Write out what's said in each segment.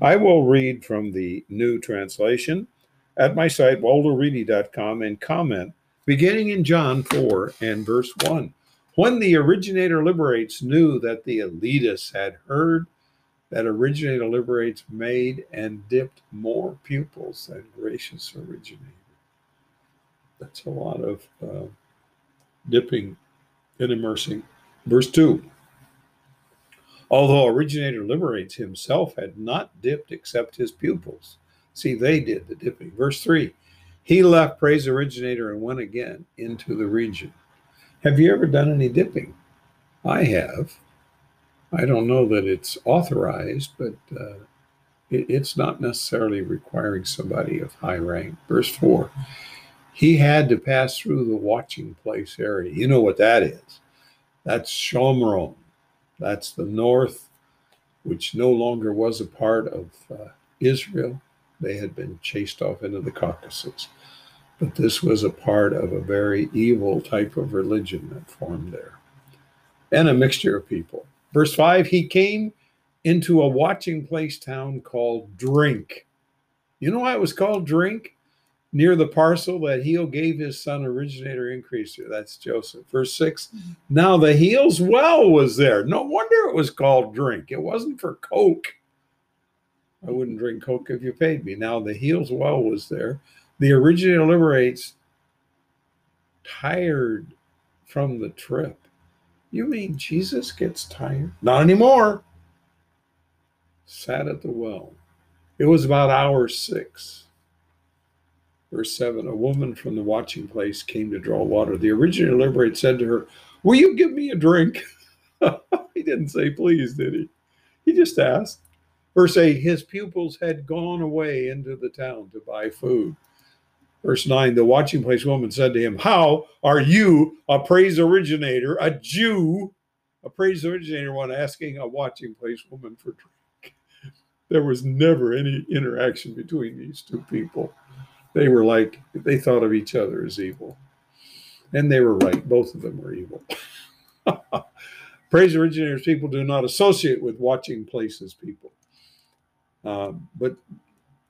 I will read from the new translation at my site, waldoreedy.com, and comment beginning in John 4 and verse 1. When the originator liberates knew that the elitists had heard that originator liberates made and dipped more pupils than gracious originator. That's a lot of uh, dipping and immersing. Verse 2 Although originator liberates himself had not dipped except his pupils. See, they did the dipping. Verse 3 He left praise originator and went again into the region. Have you ever done any dipping? I have. I don't know that it's authorized, but uh, it, it's not necessarily requiring somebody of high rank. Verse 4 He had to pass through the watching place area. You know what that is? That's Shomron. That's the north, which no longer was a part of uh, Israel. They had been chased off into the Caucasus. But this was a part of a very evil type of religion that formed there and a mixture of people. Verse 5 He came into a watching place town called Drink. You know why it was called Drink? Near the parcel that Heel gave his son originator increaser. That's Joseph. Verse 6 mm-hmm. Now the Heel's well was there. No wonder it was called Drink. It wasn't for Coke. I wouldn't drink Coke if you paid me. Now the Heel's well was there. The originator liberates tired from the trip you mean Jesus gets tired? Not anymore. Sat at the well. It was about hour six. Verse 7 A woman from the watching place came to draw water. The originator liberate said to her, Will you give me a drink? he didn't say please, did he? He just asked. Verse 8 His pupils had gone away into the town to buy food. Verse 9 The watching place woman said to him, How are you, a praise originator, a Jew, a praise originator, one asking a watching place woman for drink? There was never any interaction between these two people. They were like, they thought of each other as evil. And they were right. Both of them were evil. praise originators people do not associate with watching places people. Um, but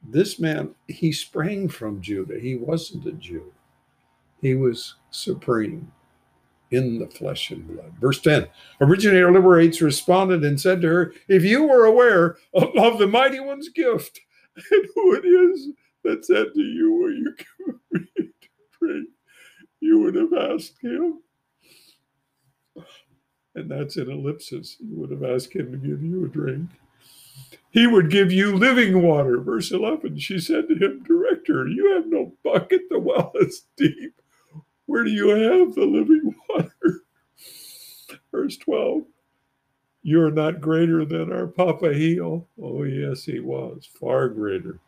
this man, he sprang from Judah. He wasn't a Jew, he was supreme in the flesh and blood. Verse 10 Originator Liberates responded and said to her, If you were aware of, of the mighty one's gift and who it is that said to you, Will you give me to drink? You would have asked him. And that's an ellipsis. You would have asked him to give you a drink. He would give you living water. Verse 11, she said to him, Director, you have no bucket. The well is deep. Where do you have the living water? Verse 12, you're not greater than our Papa Heel. Oh, yes, he was, far greater.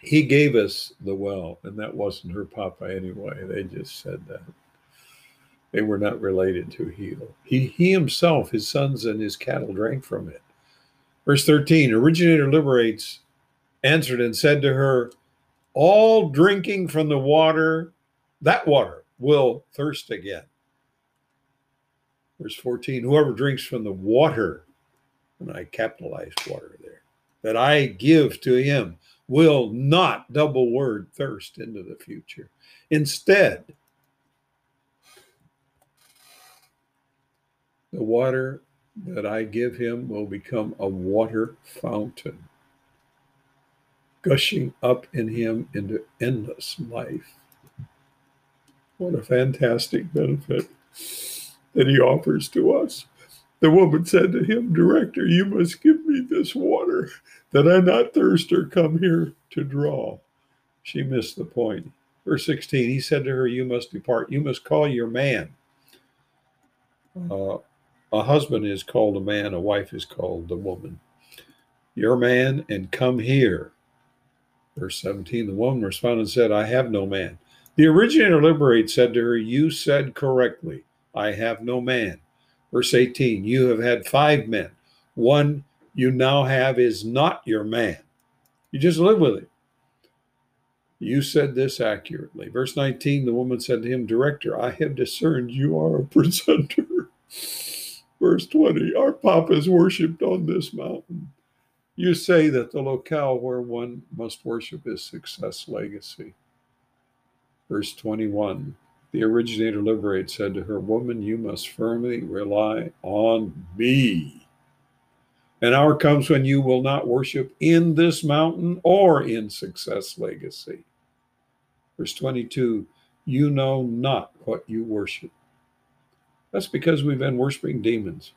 He gave us the well, and that wasn't her Papa anyway. They just said that. They were not related to Heel. He, he himself, his sons, and his cattle drank from it. Verse 13 Originator liberates, answered and said to her, All drinking from the water, that water will thirst again. Verse 14 Whoever drinks from the water, and I capitalized water there, that I give to him will not double word thirst into the future. Instead, the water that I give him will become a water fountain, gushing up in him into endless life. What a fantastic benefit that he offers to us. The woman said to him, Director, you must give me this water that I not thirst or come here to draw. She missed the point. Verse 16, he said to her, You must depart. You must call your man. Uh, a husband is called a man, a wife is called a woman. Your man, and come here. Verse 17 The woman responded and said, I have no man. The originator liberate said to her, You said correctly, I have no man. Verse 18 You have had five men. One you now have is not your man. You just live with it. You said this accurately. Verse 19 The woman said to him, Director, I have discerned you are a presenter. Verse 20 Our Papa is worshipped on this mountain, You say that the locale where one must worship is Success Legacy. Verse 21 The originator Liberate said to her, Woman, you must firmly rely on me. An hour comes when you will not worship in this mountain or in Success Legacy. Verse 22 You know not what you worship. That's because we've been worshiping demons.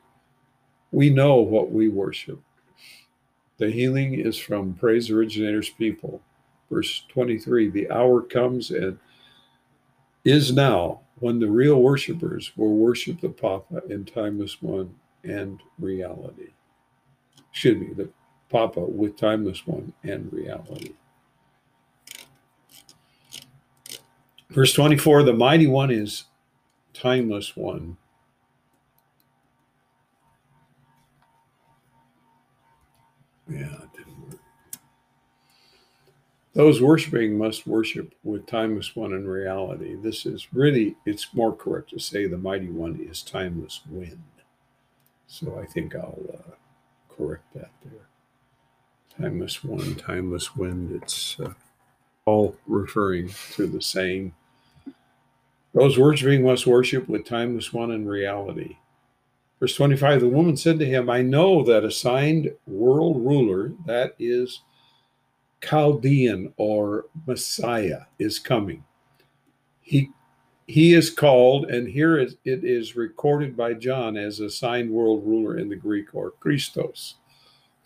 We know what we worship. The healing is from Praise Originator's people. Verse 23 The hour comes and is now when the real worshipers will worship the Papa in timeless one and reality. Excuse me, the Papa with timeless one and reality. Verse 24 The mighty one is timeless one. Yeah. Those worshiping must worship with timeless one in reality. This is really, it's more correct to say the mighty one is timeless wind. So I think I'll uh, correct that there. Timeless one, timeless wind. It's uh, all referring to the same. Those worshiping must worship with timeless one in reality. Verse 25 The woman said to him, I know that assigned world ruler, that is Chaldean or Messiah, is coming. He he is called, and here it is recorded by John as a assigned world ruler in the Greek or Christos.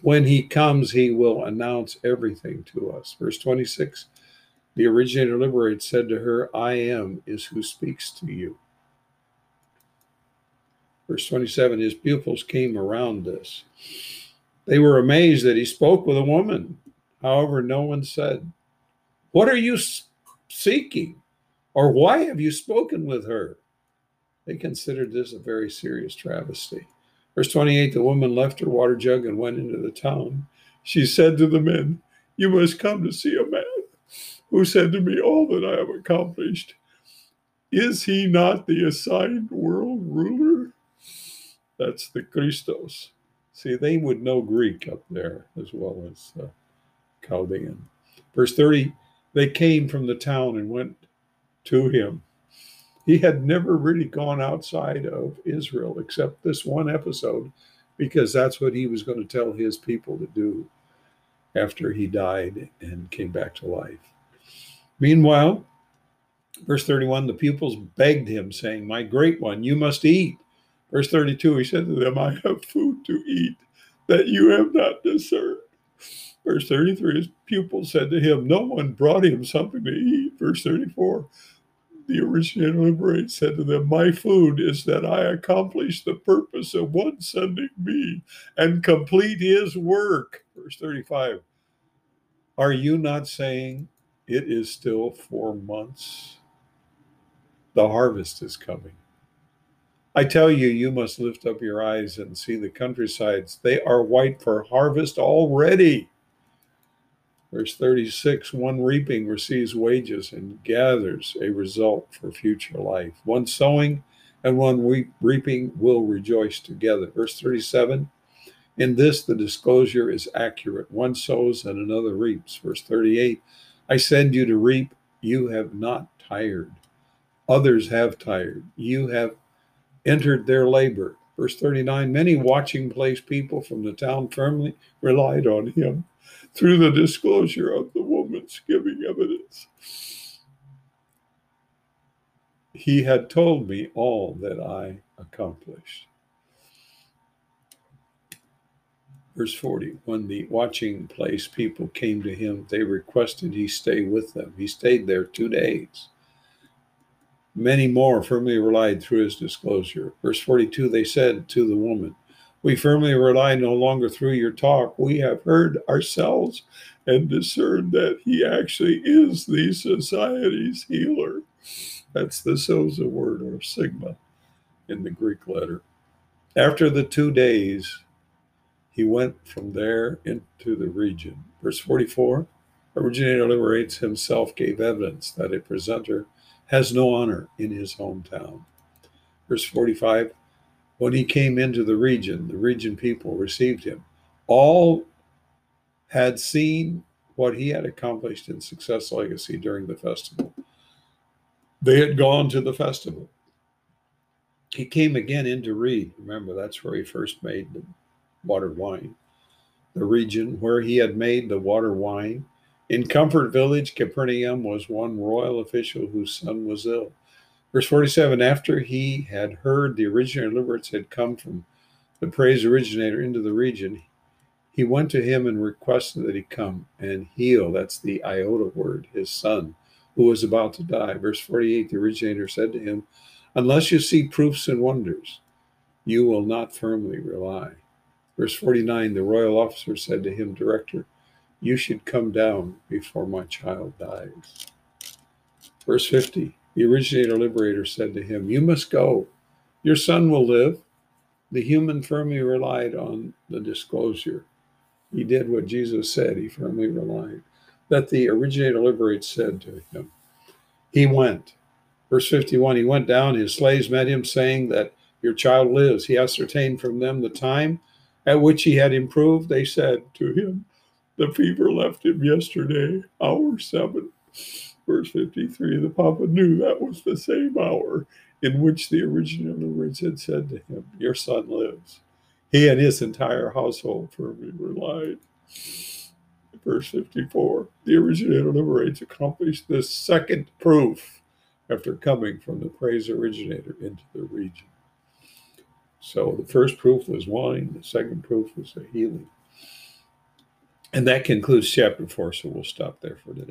When he comes, he will announce everything to us. Verse 26 The originator liberated said to her, I am is who speaks to you. Verse 27 His pupils came around this. They were amazed that he spoke with a woman. However, no one said, What are you seeking? Or why have you spoken with her? They considered this a very serious travesty. Verse 28 The woman left her water jug and went into the town. She said to the men, You must come to see a man who said to me all that I have accomplished. Is he not the assigned world ruler? That's the Christos. See, they would know Greek up there as well as uh, Chaldean. Verse 30 They came from the town and went to him. He had never really gone outside of Israel except this one episode because that's what he was going to tell his people to do after he died and came back to life. Meanwhile, verse 31 the pupils begged him, saying, My great one, you must eat. Verse 32 he said to them, I have food to eat that you have not discerned. Verse 33 his pupils said to him, No one brought him something to eat. Verse 34 the originator liberator said to them, My food is that I accomplish the purpose of one sending me and complete his work. Verse 35 Are you not saying it is still four months? The harvest is coming. I tell you, you must lift up your eyes and see the countrysides. They are white for harvest already. Verse 36 One reaping receives wages and gathers a result for future life. One sowing and one reaping will rejoice together. Verse 37 In this, the disclosure is accurate. One sows and another reaps. Verse 38 I send you to reap. You have not tired. Others have tired. You have entered their labor. Verse 39 Many watching place people from the town firmly relied on him through the disclosure of the woman's giving evidence. He had told me all that I accomplished. Verse 40 When the watching place people came to him, they requested he stay with them. He stayed there two days. Many more firmly relied through his disclosure. Verse 42 They said to the woman, we firmly rely no longer through your talk. We have heard ourselves and discerned that he actually is the society's healer. That's the Sosa word or sigma in the Greek letter. After the two days, he went from there into the region. Verse 44 Originator liberates himself gave evidence that a presenter has no honor in his hometown. Verse 45 when he came into the region, the region people received him. All had seen what he had accomplished in Success Legacy during the festival. They had gone to the festival. He came again into Reed. Remember, that's where he first made the water wine. The region where he had made the water wine. In Comfort Village, Capernaum was one royal official whose son was ill. Verse 47 After he had heard the originator liberates had come from the praise originator into the region, he went to him and requested that he come and heal. That's the iota word, his son, who was about to die. Verse 48 The originator said to him, Unless you see proofs and wonders, you will not firmly rely. Verse 49 The royal officer said to him, Director, you should come down before my child dies. Verse 50 The originator liberator said to him, You must go. Your son will live. The human firmly relied on the disclosure. He did what Jesus said, he firmly relied. That the originator liberator said to him. He went. Verse 51 He went down, his slaves met him, saying that your child lives. He ascertained from them the time at which he had improved. They said to him, The fever left him yesterday, hour seven. Verse 53 The Papa knew that was the same hour in which the original words had said to him, Your son lives. He and his entire household firmly relied. Verse 54 The originator liberates accomplished this second proof after coming from the praise originator into the region. So the first proof was wine, the second proof was a healing. And that concludes chapter four, so we'll stop there for today.